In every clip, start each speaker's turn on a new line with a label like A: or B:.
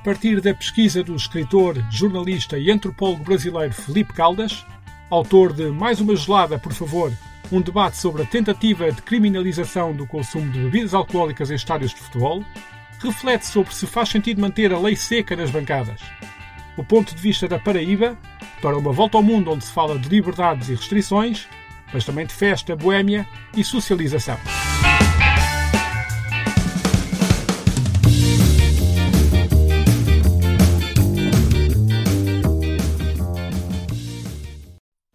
A: partir da pesquisa do escritor, jornalista e antropólogo brasileiro Felipe Caldas, autor de Mais uma Gelada, por favor, um debate sobre a tentativa de criminalização do consumo de bebidas alcoólicas em estádios de futebol, reflete sobre se faz sentido manter a lei seca nas bancadas. O ponto de vista da Paraíba, para uma volta ao mundo onde se fala de liberdades e restrições, mas também de festa, boêmia e socialização.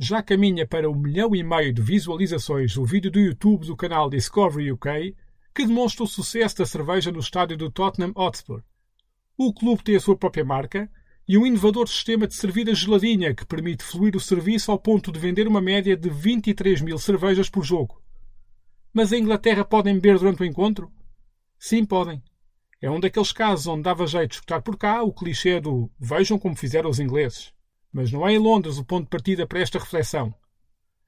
A: Já caminha para um milhão e meio de visualizações o vídeo do YouTube do canal Discovery UK que demonstra o sucesso da cerveja no estádio do Tottenham Hotspur. O clube tem a sua própria marca e um inovador sistema de servida geladinha que permite fluir o serviço ao ponto de vender uma média de 23 mil cervejas por jogo. Mas a Inglaterra podem beber durante o encontro? Sim, podem. É um daqueles casos onde dava jeito de escutar por cá o clichê do vejam como fizeram os ingleses. Mas não é em Londres o ponto de partida para esta reflexão.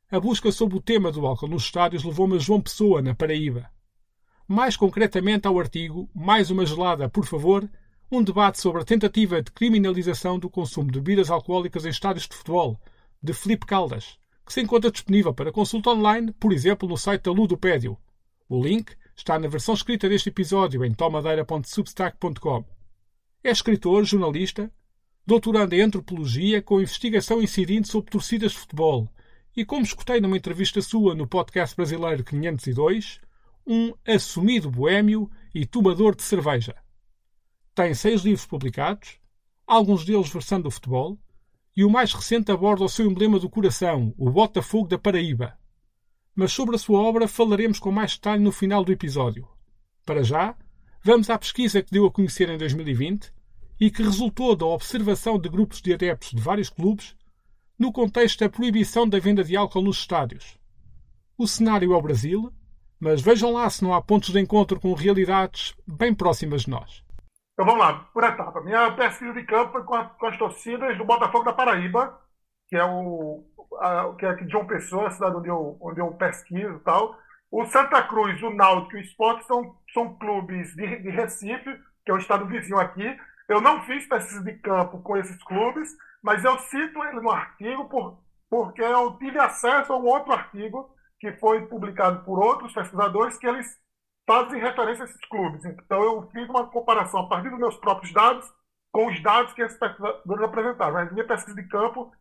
A: A busca sobre o tema do álcool nos estádios levou-me a João Pessoa, na Paraíba. Mais concretamente ao artigo Mais uma gelada, por favor, um debate sobre a tentativa de criminalização do consumo de bebidas alcoólicas em estádios de futebol, de Felipe Caldas, que se encontra disponível para consulta online, por exemplo, no site da Ludopédio. O link está na versão escrita deste episódio em tomadeira.substack.com. É escritor, jornalista, doutorando em antropologia com investigação incidente sobre torcidas de futebol e, como escutei numa entrevista sua no podcast brasileiro 502, um assumido boêmio e tomador de cerveja. Tem seis livros publicados, alguns deles versando o futebol, e o mais recente aborda o seu emblema do coração, o Botafogo da Paraíba. Mas sobre a sua obra falaremos com mais detalhe no final do episódio. Para já, vamos à pesquisa que deu a conhecer em 2020 e que resultou da observação de grupos de adeptos de vários clubes no contexto da proibição da venda de álcool nos estádios. O cenário é o Brasil, mas vejam lá se não há pontos de encontro com realidades bem próximas de nós.
B: Então vamos lá, por etapa. Minha pesquisa de campo foi com, a, com as torcidas do Botafogo da Paraíba, que é o a, que é aqui de João Pessoa, a cidade onde eu, onde eu pesquiso e tal. O Santa Cruz, o Náutico e o Sport são, são clubes de, de Recife, que é o estado vizinho aqui, eu não fiz pesquisa de campo com esses clubes, mas eu cito ele no artigo por, porque eu tive acesso a um outro artigo que foi publicado por outros pesquisadores que eles fazem referência a esses clubes. Então eu fiz uma comparação a partir dos meus próprios dados com os dados que esses pesquisadores apresentaram. A minha pesquisa de campo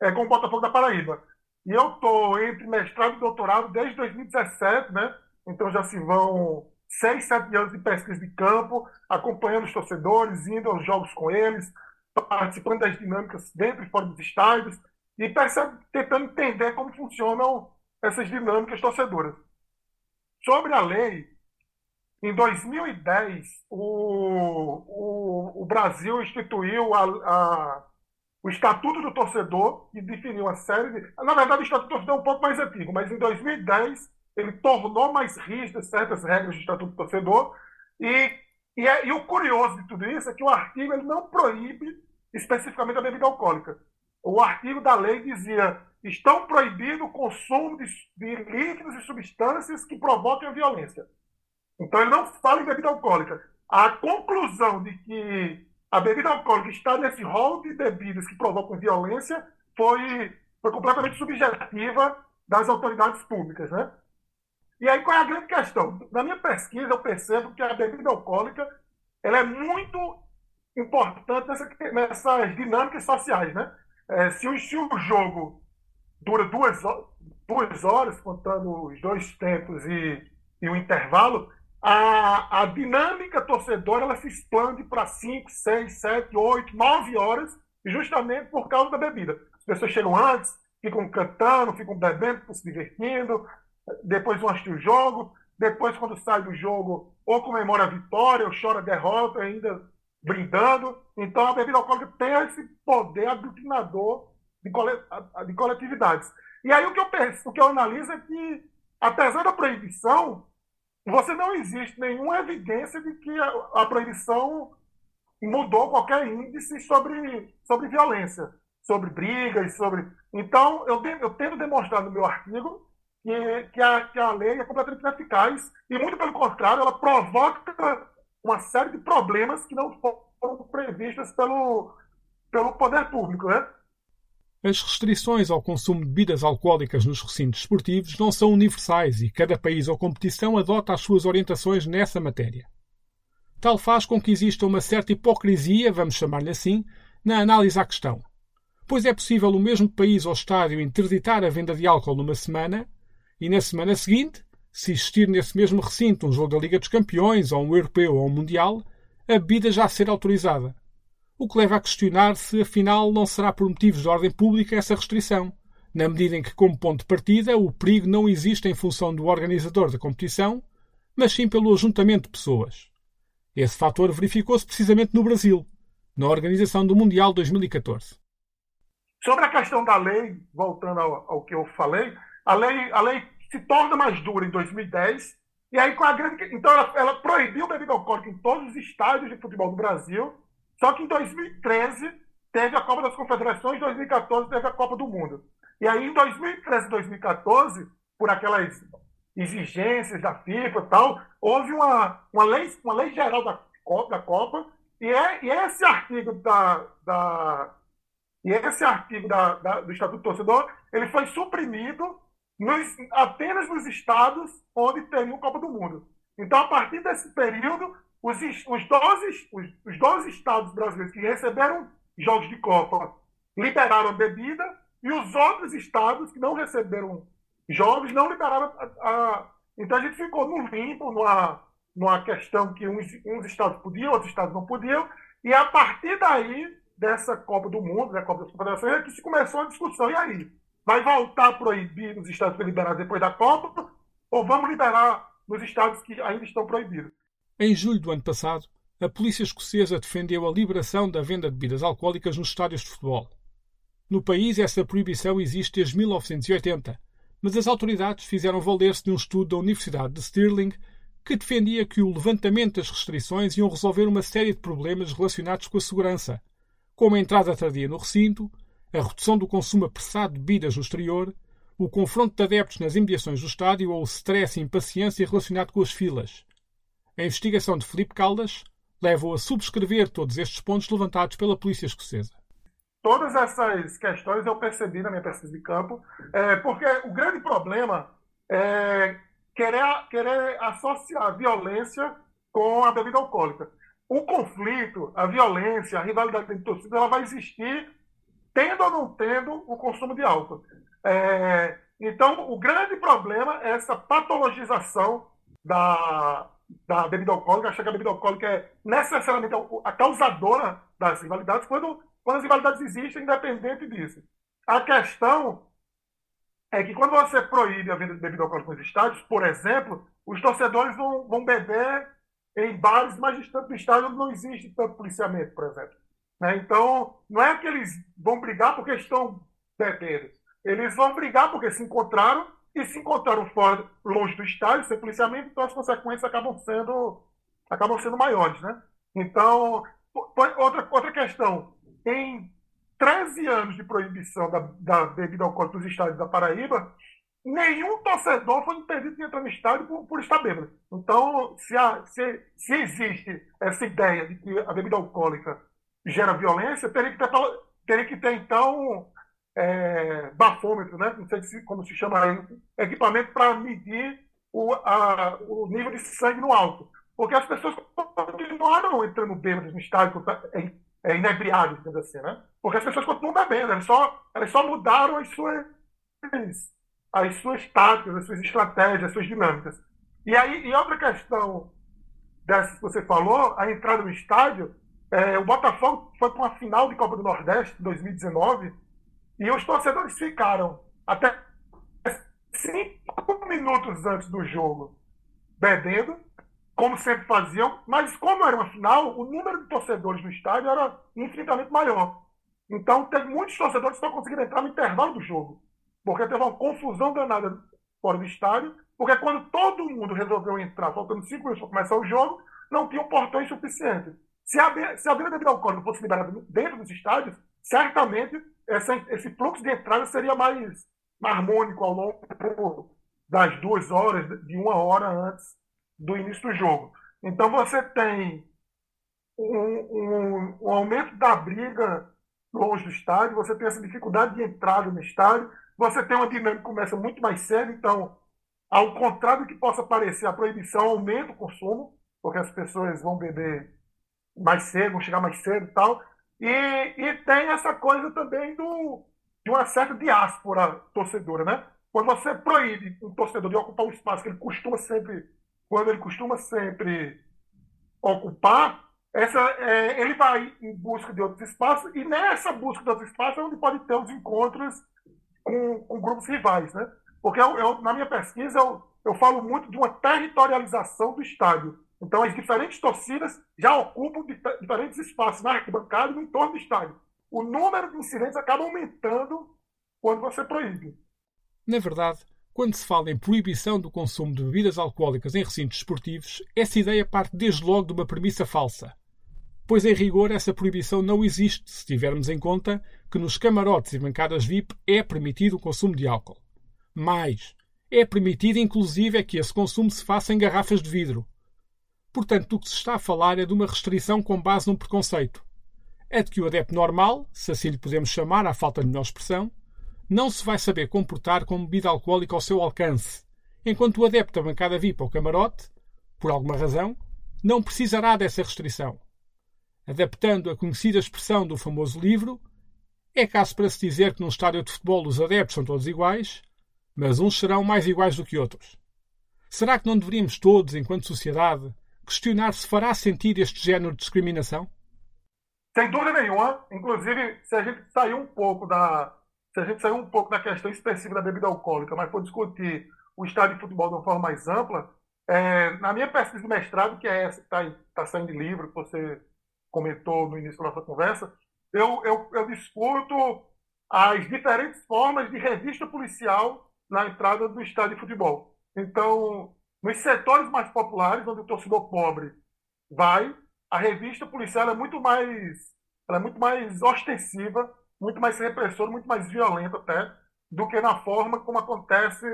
B: é com o Botafogo da Paraíba. E eu estou entre mestrado e doutorado desde 2017, né? Então já se vão seis, sete anos de pesquisa de campo, acompanhando os torcedores, indo aos jogos com eles, participando das dinâmicas dentro e fora dos estádios, e percebe, tentando entender como funcionam essas dinâmicas torcedoras. Sobre a lei, em 2010, o, o, o Brasil instituiu a, a, o Estatuto do Torcedor, que definiu uma série de. Na verdade, o Estatuto do Torcedor é um pouco mais antigo, mas em 2010 ele tornou mais rígidas certas regras do Estatuto do Torcedor. E, e, é, e, o curioso de tudo isso é que o artigo ele não proíbe especificamente a bebida alcoólica. O artigo da lei dizia estão proibido o consumo de, de líquidos e substâncias que provoquem a violência. Então ele não fala em bebida alcoólica. A conclusão de que a bebida alcoólica está nesse rol de bebidas que provocam violência foi, foi completamente subjetiva das autoridades públicas. Né? E aí qual é a grande questão? Na minha pesquisa eu percebo que a bebida alcoólica ela é muito importante nessa, nessas dinâmicas sociais, né? É, se, o, se o jogo dura duas, duas horas, contando os dois tempos e, e o intervalo, a, a dinâmica torcedora ela se expande para 5, 6, 7, 8, 9 horas, justamente por causa da bebida. As pessoas chegam antes, ficam cantando, ficam bebendo, ficam se divertindo, depois vão assistir o jogo, depois, quando sai do jogo, ou comemora a vitória, ou chora a derrota, ainda brindando. Então, a bebida alcoólica tem esse poder aglutinador de, de coletividades. E aí, o que eu penso, o que eu analiso é que, apesar da proibição, você não existe nenhuma evidência de que a, a proibição mudou qualquer índice sobre, sobre violência, sobre brigas, sobre. Então, eu, eu tento demonstrar no meu artigo que, que, a, que a lei é completamente ineficaz e, muito pelo contrário, ela provoca uma série de problemas que não foram previstas pelo, pelo poder público, né?
A: As restrições ao consumo de bebidas alcoólicas nos recintos esportivos não são universais e cada país ou competição adota as suas orientações nessa matéria. Tal faz com que exista uma certa hipocrisia, vamos chamar-lhe assim, na análise à questão. Pois é possível o mesmo país ou estádio interditar a venda de álcool numa semana e na semana seguinte, se existir nesse mesmo recinto um jogo da Liga dos Campeões ou um europeu ou um mundial, a bebida já ser autorizada o que leva a questionar se afinal não será por motivos de ordem pública essa restrição, na medida em que, como ponto de partida, o perigo não existe em função do organizador da competição, mas sim pelo ajuntamento de pessoas. Esse fator verificou-se precisamente no Brasil, na organização do Mundial 2014.
B: Sobre a questão da lei, voltando ao, ao que eu falei, a lei, a lei se torna mais dura em 2010, e aí com a grande. Então ela, ela proibiu bebida alcoólica em todos os estádios de futebol do Brasil só que em 2013 teve a Copa das Confederações, em 2014 teve a Copa do Mundo. E aí em 2013 e 2014, por aquelas exigências da FIFA e tal, houve uma, uma, lei, uma lei geral da, da Copa, e, é, e esse artigo da, da e esse artigo da, da, do Estatuto do Torcedor ele foi suprimido nos, apenas nos estados onde tem a Copa do Mundo. Então, a partir desse período, os, os, 12, os, os 12 estados brasileiros que receberam jogos de Copa liberaram bebida e os outros estados que não receberam jogos não liberaram a, a então a gente ficou no limpo, numa, numa questão que uns, uns estados podiam, outros estados não podiam, e a partir daí, dessa Copa do Mundo, da Copa das Confederações, é que se começou a discussão. E aí? Vai voltar a proibir os estados que liberaram depois da Copa? Ou vamos liberar nos estados que ainda estão proibidos?
A: Em julho do ano passado, a polícia escocesa defendeu a liberação da venda de bebidas alcoólicas nos estádios de futebol. No país, essa proibição existe desde 1980, mas as autoridades fizeram valer-se de um estudo da Universidade de Stirling que defendia que o levantamento das restrições iam resolver uma série de problemas relacionados com a segurança, como a entrada tardia no recinto, a redução do consumo apressado de bebidas no exterior, o confronto de adeptos nas imediações do estádio ou o stress e impaciência relacionado com as filas. A investigação de Felipe Caldas leva-o a subscrever todos estes pontos levantados pela polícia escocesa.
B: Todas essas questões eu percebi na minha pesquisa de campo, é, porque o grande problema é querer, querer associar a violência com a bebida alcoólica. O conflito, a violência, a rivalidade entre torcidas, ela vai existir tendo ou não tendo o consumo de álcool. É, então, o grande problema é essa patologização da, da bebida alcoólica, achar que a bebida alcoólica é necessariamente a causadora das rivalidades, quando, quando as rivalidades existem, independente disso. A questão é que quando você proíbe a venda de bebida alcoólica nos estádios, por exemplo, os torcedores vão, vão beber em bares mais distantes do estádio onde não existe tanto policiamento, por exemplo. Né? Então, não é que eles vão brigar porque estão bebendo. Eles vão brigar porque se encontraram e se encontraram fora, longe do estádio, sem policiamento, então as consequências acabam sendo, acabam sendo maiores. Né? Então, outra, outra questão. Em 13 anos de proibição da, da bebida alcoólica dos estádios da Paraíba, nenhum torcedor foi impedido de entrar no estádio por, por estar bêbado. Então, se, há, se, se, existe essa ideia de que a bebida alcoólica gera violência, teria que ter, teria que ter então, é, bafômetro, né? não sei se, como se chama aí, equipamento para medir o, a, o nível de sangue no álcool. Porque as pessoas continuaram entrando bêbadas no estádio, é, é, inebriados, digamos assim, né? Porque as pessoas continuam bebendo, elas só, elas só mudaram as suas, as suas táticas, as suas estratégias, as suas dinâmicas. E aí, e outra questão dessa que você falou, a entrada no estádio, é, o Botafogo foi para uma final de Copa do Nordeste, 2019, e os torcedores ficaram até cinco minutos antes do jogo bebendo, como sempre faziam, mas como era uma final, o número de torcedores no estádio era infinitamente maior. Então, teve muitos torcedores que só conseguiram entrar no intervalo do jogo, porque teve uma confusão danada fora do estádio, porque quando todo mundo resolveu entrar, faltando cinco minutos para começar o jogo, não tinham portões suficientes. Se a, se a bebida alcoólica fosse liberada dentro dos estádios, certamente essa, esse fluxo de entrada seria mais, mais harmônico ao longo das duas horas, de uma hora antes do início do jogo. Então você tem um, um, um aumento da briga longe do estádio, você tem essa dificuldade de entrada no estádio, você tem uma dinâmica que começa muito mais cedo, então, ao contrário do que possa parecer, a proibição aumenta o consumo, porque as pessoas vão beber mais cedo, vão chegar mais cedo e tal. E, e tem essa coisa também do, de uma certa diáspora torcedora, né? Quando você proíbe um torcedor de ocupar um espaço que ele costuma sempre, quando ele costuma sempre ocupar, essa, é, ele vai em busca de outros espaços, e nessa busca de outros espaços é onde pode ter os encontros com, com grupos rivais. Né? Porque eu, eu, na minha pesquisa eu, eu falo muito de uma territorialização do estádio. Então, as diferentes torcidas já ocupam diferentes espaços na arquibancada e no entorno do estádio. O número de incidentes acaba aumentando quando você proíbe.
A: Na verdade, quando se fala em proibição do consumo de bebidas alcoólicas em recintos esportivos, essa ideia parte desde logo de uma premissa falsa pois em rigor essa proibição não existe se tivermos em conta que nos camarotes e bancadas VIP é permitido o consumo de álcool. Mais, é permitido inclusive é que esse consumo se faça em garrafas de vidro. Portanto, do que se está a falar é de uma restrição com base num preconceito. É de que o adepto normal, se assim lhe podemos chamar à falta de melhor expressão, não se vai saber comportar com bebida alcoólica ao seu alcance, enquanto o adepto da bancada VIP ou camarote, por alguma razão, não precisará dessa restrição adaptando a conhecida expressão do famoso livro, é caso para se dizer que num estádio de futebol os adeptos são todos iguais, mas uns serão mais iguais do que outros. Será que não deveríamos todos, enquanto sociedade, questionar se fará sentido este género de discriminação?
B: Sem dúvida nenhuma. Inclusive, se a gente sair um pouco da, se a gente sair um pouco da questão específica da bebida alcoólica, mas for discutir o estádio de futebol de uma forma mais ampla, é, na minha pesquisa de mestrado, que é essa que está tá saindo de livro, que você comentou no início da nossa conversa, eu, eu, eu discuto as diferentes formas de revista policial na entrada do estádio de futebol. Então, nos setores mais populares, onde o torcedor pobre vai, a revista policial é muito mais, é muito mais ostensiva, muito mais repressora, muito mais violenta até, do que na forma como acontece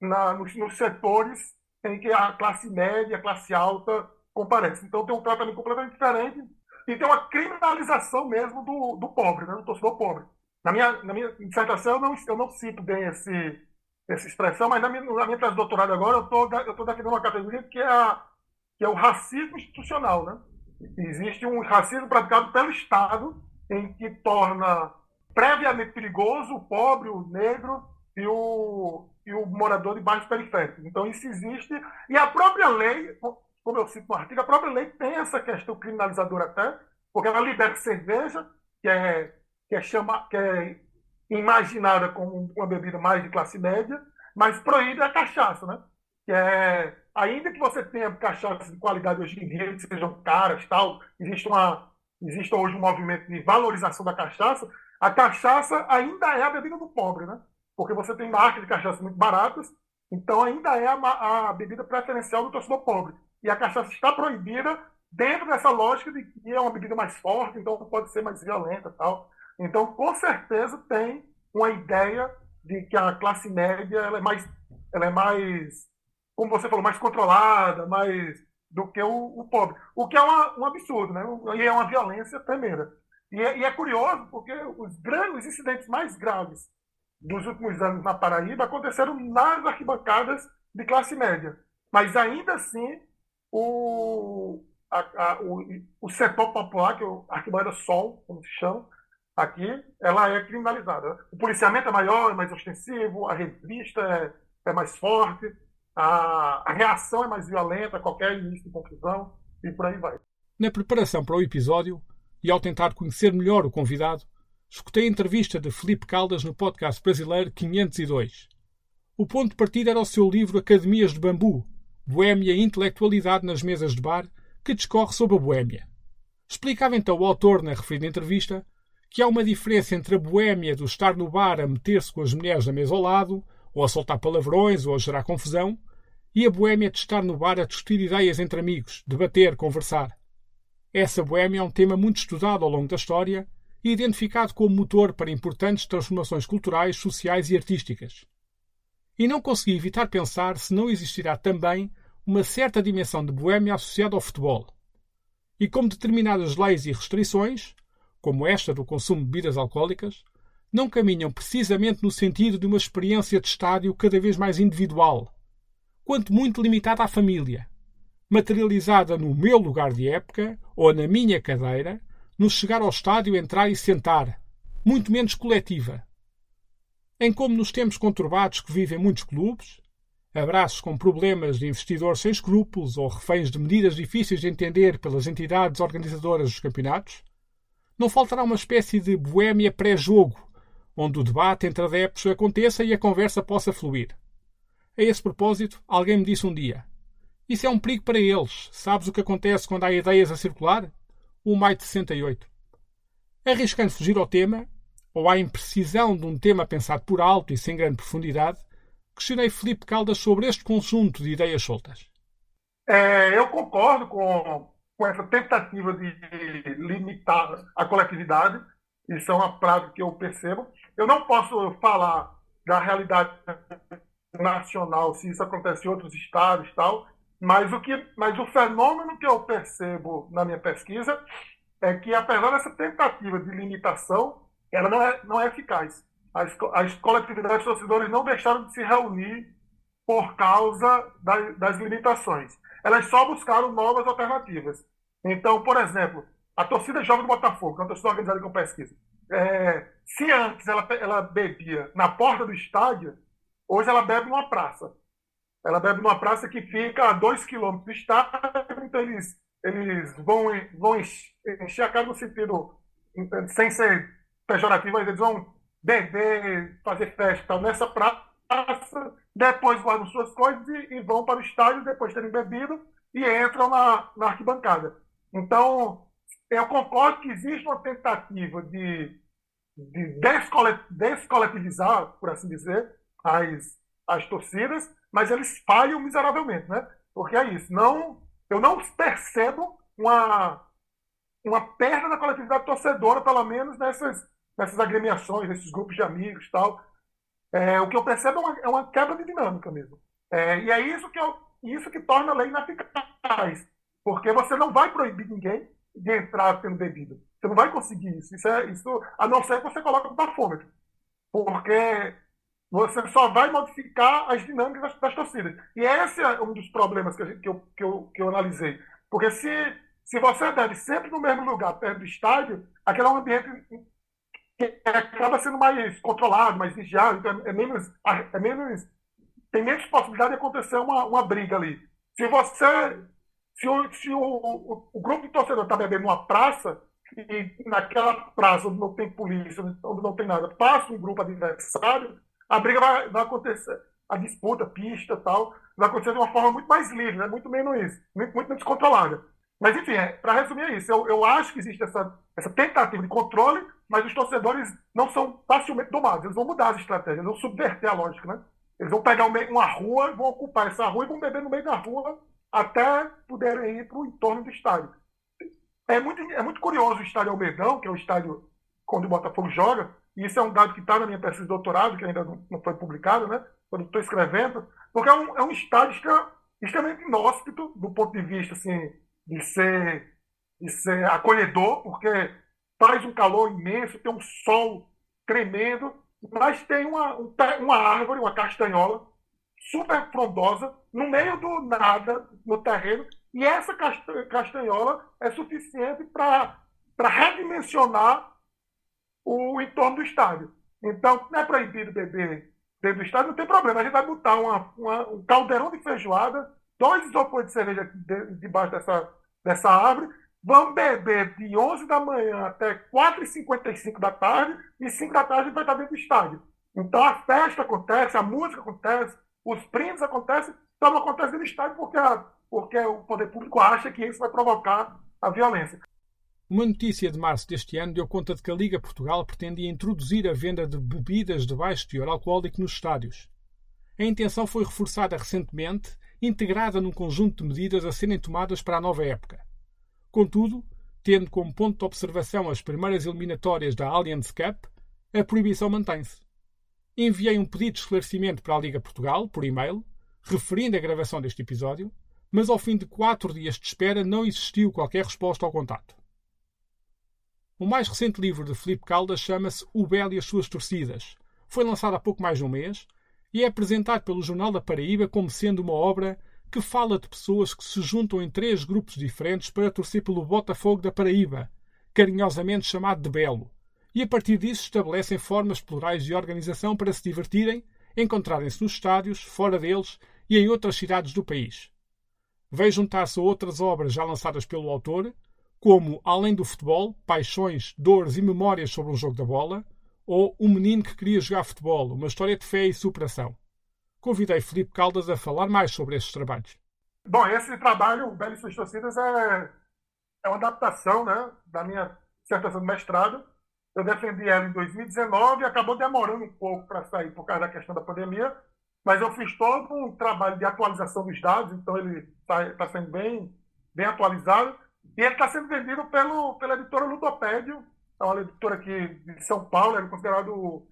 B: na, nos, nos setores em que a classe média, a classe alta comparece. Então tem um tratamento completamente diferente e tem uma criminalização mesmo do, do pobre, né, do torcedor pobre. Na minha, na minha dissertação, eu não, eu não cito bem esse, essa expressão, mas na minha, na minha tese de doutorado agora, eu estou tô defendendo uma categoria que é, a, que é o racismo institucional. Né? Existe um racismo praticado pelo Estado, em que torna previamente perigoso o pobre, o negro e o, e o morador de baixo periférico. Então, isso existe. E a própria lei, como eu cito no artigo, a própria lei tem essa questão criminalizadora até, porque ela libera cerveja, que é, que é, chama, que é imaginada como uma bebida mais de classe média, mas proíbe a cachaça, né? Que é, ainda que você tenha cachaças de qualidade hoje em dia, que sejam caras, tal, existe, uma, existe hoje um movimento de valorização da cachaça, a cachaça ainda é a bebida do pobre, né? Porque você tem marcas de cachaça muito baratas, então ainda é a, a bebida preferencial do torcedor pobre e a cachaça está proibida dentro dessa lógica de que é uma bebida mais forte, então pode ser mais violenta tal. Então, com certeza, tem uma ideia de que a classe média ela é mais, ela é mais, como você falou, mais controlada, mais do que o, o pobre. O que é uma, um absurdo, né? E é uma violência tremenda. E é, e é curioso porque os grandes incidentes mais graves dos últimos anos na Paraíba aconteceram nas arquibancadas de classe média. Mas ainda assim, o, a, a, o, o setor popular, que é o arquibancada sol, como se chama, aqui, ela é criminalizada. O policiamento é maior, é mais ostensivo, a revista é, é mais forte, a, a, reação é mais violenta qualquer início de confusão e por aí vai.
A: Na preparação para o episódio e ao tentar conhecer melhor o convidado, escutei a entrevista de Felipe Caldas no podcast brasileiro 502. O ponto de partida era o seu livro Academias de Bambu, Boémia e Intelectualidade nas Mesas de Bar, que discorre sobre a Boémia. Explicava então o autor, na referida entrevista, que há uma diferença entre a boémia do estar no bar a meter-se com as mulheres da mesa ao lado, ou a soltar palavrões ou a gerar confusão, e a boémia de estar no bar a discutir ideias entre amigos, debater, conversar. Essa boémia é um tema muito estudado ao longo da história e identificado como motor para importantes transformações culturais, sociais e artísticas e não consegui evitar pensar se não existirá também uma certa dimensão de boêmia associada ao futebol. e como determinadas leis e restrições, como esta do consumo de bebidas alcoólicas, não caminham precisamente no sentido de uma experiência de estádio cada vez mais individual, quanto muito limitada à família, materializada no meu lugar de época ou na minha cadeira, no chegar ao estádio, entrar e sentar, muito menos coletiva. Em como nos tempos conturbados que vivem muitos clubes, abraços com problemas de investidores sem escrúpulos ou reféns de medidas difíceis de entender pelas entidades organizadoras dos campeonatos, não faltará uma espécie de boêmia pré-jogo, onde o debate entre adeptos aconteça e a conversa possa fluir. A esse propósito, alguém me disse um dia: Isso é um perigo para eles. Sabes o que acontece quando há ideias a circular? O maio de 68. Arriscando fugir ao tema, ou à imprecisão de um tema pensado por alto e sem grande profundidade, questionei Felipe Caldas sobre este conjunto de ideias soltas.
B: É, eu concordo com, com essa tentativa de limitar a coletividade. Isso é uma prática que eu percebo. Eu não posso falar da realidade nacional, se isso acontece em outros estados e tal, mas o, que, mas o fenômeno que eu percebo na minha pesquisa é que, apesar dessa tentativa de limitação, ela não é, não é eficaz as, as coletividades de torcedores não deixaram de se reunir por causa das, das limitações. Elas só buscaram novas alternativas. Então, por exemplo, a torcida jovem do Botafogo, que é uma torcida organizada com pesquisa, é, se antes ela, ela bebia na porta do estádio, hoje ela bebe numa praça. Ela bebe numa praça que fica a dois quilômetros do estádio, então eles, eles vão, vão encher a cara no sentido, sem ser pejorativo, mas eles vão beber, fazer festa nessa praça, depois guardam suas coisas e, e, vão para o estádio depois de terem bebido e entram na, na arquibancada. Então, eu concordo que existe uma tentativa de, de descoletivizar, por assim dizer, as, as torcidas, mas eles falham miseravelmente, né? Porque é isso. Não, eu não percebo uma, uma perda da coletividade torcedora, pelo menos nessas nessas agremiações, nesses grupos de amigos tal. É, o que eu percebo é uma, é uma quebra de dinâmica mesmo. É, e é isso que, eu, isso que torna a lei ineficaz. Porque você não vai proibir ninguém de entrar tendo bebida. Você não vai conseguir isso. Isso, é, isso a não ser que você coloque o bafômetro. Porque você só vai modificar as dinâmicas das, das torcidas. E esse é um dos problemas que, que, eu, que, eu, que eu analisei. Porque se, se você bebe sempre no mesmo lugar, perto do estádio, aquele é um ambiente acaba sendo mais controlado, mais vigiado, então é menos, é menos tem menos possibilidade de acontecer uma, uma briga ali. Se você, se o, se o, o, o grupo de torcedor está bebendo numa praça e naquela praça onde não tem polícia, onde não tem nada, passa um grupo adversário, a briga vai, vai acontecer, a disputa, pista tal, vai acontecer de uma forma muito mais livre, né? muito menos, muito, muito menos controlada. Mas, enfim, é, para resumir é isso. Eu, eu acho que existe essa, essa tentativa de controle, mas os torcedores não são facilmente domados. Eles vão mudar as estratégias, vão subverter a lógica, né? Eles vão pegar uma rua, vão ocupar essa rua e vão beber no meio da rua até poderem ir para o entorno do estádio. É muito, é muito curioso o estádio Almedão, que é o estádio onde o Botafogo joga, e isso é um dado que está na minha pesquisa de doutorado, que ainda não foi publicado, né? Quando estou escrevendo, porque é um, é um estádio extremamente inóspito do ponto de vista assim, de ser, de ser acolhedor, porque faz um calor imenso, tem um sol tremendo, mas tem uma, uma árvore, uma castanhola, super frondosa, no meio do nada, no terreno, e essa castanhola é suficiente para redimensionar o entorno do estádio. Então, não é proibido beber dentro do estádio, não tem problema. A gente vai botar uma, uma, um caldeirão de feijoada dois isopores de cerveja debaixo dessa, dessa árvore, vão beber de 11 da manhã até 4h55 da tarde, e 5 da tarde vai estar dentro do estádio. Então a festa acontece, a música acontece, os brindes acontecem, só não acontece dentro do estádio porque, a, porque o poder público acha que isso vai provocar a violência.
A: Uma notícia de março deste ano deu conta de que a Liga Portugal pretendia introduzir a venda de bebidas de baixo teor alcoólico nos estádios. A intenção foi reforçada recentemente integrada num conjunto de medidas a serem tomadas para a nova época. Contudo, tendo como ponto de observação as primeiras eliminatórias da Allianz Cup, a proibição mantém-se. Enviei um pedido de esclarecimento para a Liga Portugal, por e-mail, referindo a gravação deste episódio, mas ao fim de quatro dias de espera não existiu qualquer resposta ao contato. O mais recente livro de Felipe Caldas chama-se O Belo e as Suas Torcidas. Foi lançado há pouco mais de um mês e é apresentado pelo Jornal da Paraíba como sendo uma obra que fala de pessoas que se juntam em três grupos diferentes para torcer pelo Botafogo da Paraíba, carinhosamente chamado de Belo, e a partir disso estabelecem formas plurais de organização para se divertirem, encontrarem-se nos estádios, fora deles e em outras cidades do país. Veio juntar-se a outras obras já lançadas pelo autor, como Além do Futebol, Paixões, Dores e Memórias sobre um Jogo da Bola, ou Um Menino que Queria Jogar Futebol, uma história de fé e superação convidei Felipe Caldas a falar mais sobre esses trabalhos.
B: Bom, esse trabalho, o Belo e Suas Torcidas, é, é uma adaptação né, da minha dissertação de mestrado. Eu defendi ela em 2019 e acabou demorando um pouco para sair por causa da questão da pandemia, mas eu fiz todo um trabalho de atualização dos dados, então ele está tá sendo bem, bem atualizado. E ele está sendo vendido pelo, pela editora Ludopédio, é uma editora aqui de São Paulo, é considerado,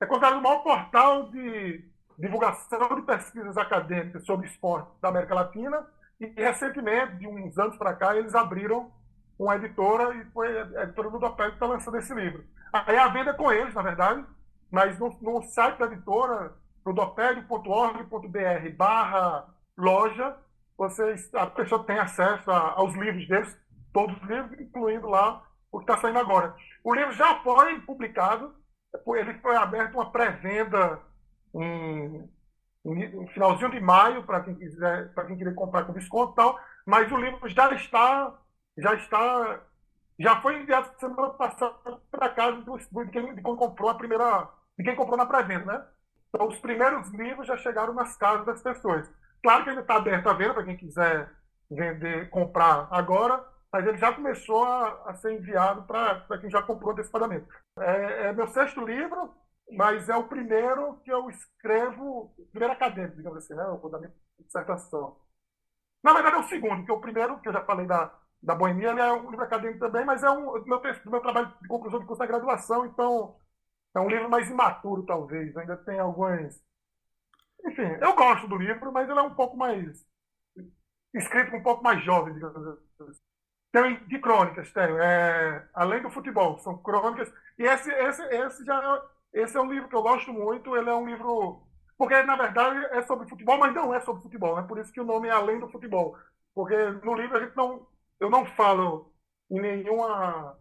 B: é considerado o maior portal de divulgação de pesquisas acadêmicas sobre esporte da América Latina e recentemente, de uns anos para cá, eles abriram uma editora e foi a editora do Dopé que está lançando esse livro. Aí a venda é com eles, na verdade, mas no, no site da editora, rodopédio.org.br barra loja, vocês, a pessoa tem acesso a, aos livros deles, todos os livros, incluindo lá o que está saindo agora. O livro já foi publicado, ele foi aberto uma pré-venda em, em, finalzinho de maio para quem quiser, para quem quiser comprar com desconto e tal, mas o livro já está, já está, já foi enviado semana passada para casa do, de, quem, de quem comprou a primeira, de quem comprou na pré-venda, né? Então os primeiros livros já chegaram nas casas das pessoas. Claro que ele está aberto à venda para quem quiser vender, comprar agora, mas ele já começou a, a ser enviado para quem já comprou antecipadamente. É, é meu sexto livro, mas é o primeiro que eu escrevo, primeiro acadêmico, digamos assim, né? da minha dissertação. Na verdade, é o segundo, porque o primeiro, que eu já falei da, da Boemia, ele é um livro acadêmico também, mas é um do meu, do meu trabalho de conclusão de curso da graduação, então é um livro mais imaturo, talvez. Ainda tem alguns. Enfim, eu gosto do livro, mas ele é um pouco mais. escrito um pouco mais jovem, digamos assim. Tem de crônicas, tenho. É, além do futebol, são crônicas. E esse, esse, esse já esse é um livro que eu gosto muito. Ele é um livro. Porque, na verdade, é sobre futebol, mas não é sobre futebol. É por isso que o nome é Além do Futebol. Porque no livro a gente não. Eu não falo em nenhuma,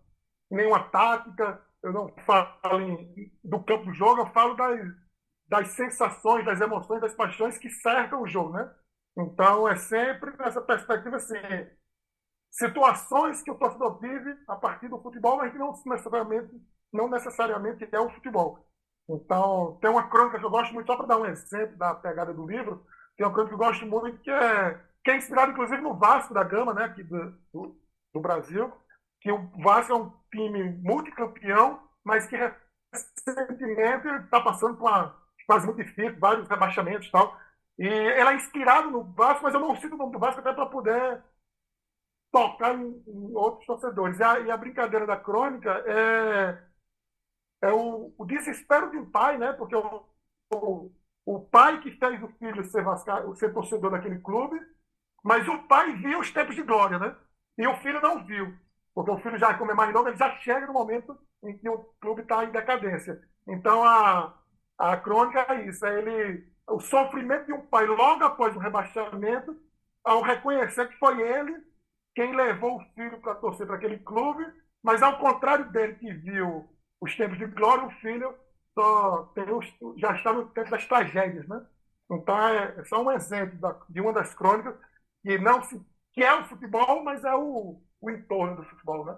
B: em nenhuma tática, eu não falo em, do campo do jogo, eu falo das, das sensações, das emoções, das paixões que cercam o jogo, né? Então é sempre nessa perspectiva assim, situações que o torcedor vive a partir do futebol, mas que não necessariamente não necessariamente é o futebol. Então, tem uma crônica que eu gosto muito, só para dar um exemplo da pegada do livro, tem uma crônica que eu gosto muito, que é, que é inspirada, inclusive, no Vasco da Gama, né, aqui do, do, do Brasil, que o Vasco é um time multicampeão, mas que recentemente está passando por uma fase muito difícil, vários rebaixamentos e tal. E ela é inspirada no Vasco, mas eu não cito o nome do Vasco até para poder tocar em, em, outros torcedores. E a, e a brincadeira da crônica é é o, o desespero de um pai, né? Porque o, o, o pai que fez o filho ser, vasca, ser torcedor daquele clube, mas o pai viu os tempos de glória, né? E o filho não viu, porque o filho já, como é mais novo, ele já chega no momento em que o clube está em decadência. Então a, a crônica é isso, é ele, o sofrimento de um pai logo após o rebaixamento, ao reconhecer que foi ele quem levou o filho para torcer para aquele clube, mas ao contrário dele que viu os tempos de glória, o filho só tem os, já está no tempo das tragédias, né? Então é, é só um exemplo da, de uma das crônicas que não que é o futebol, mas é o, o entorno do futebol, né?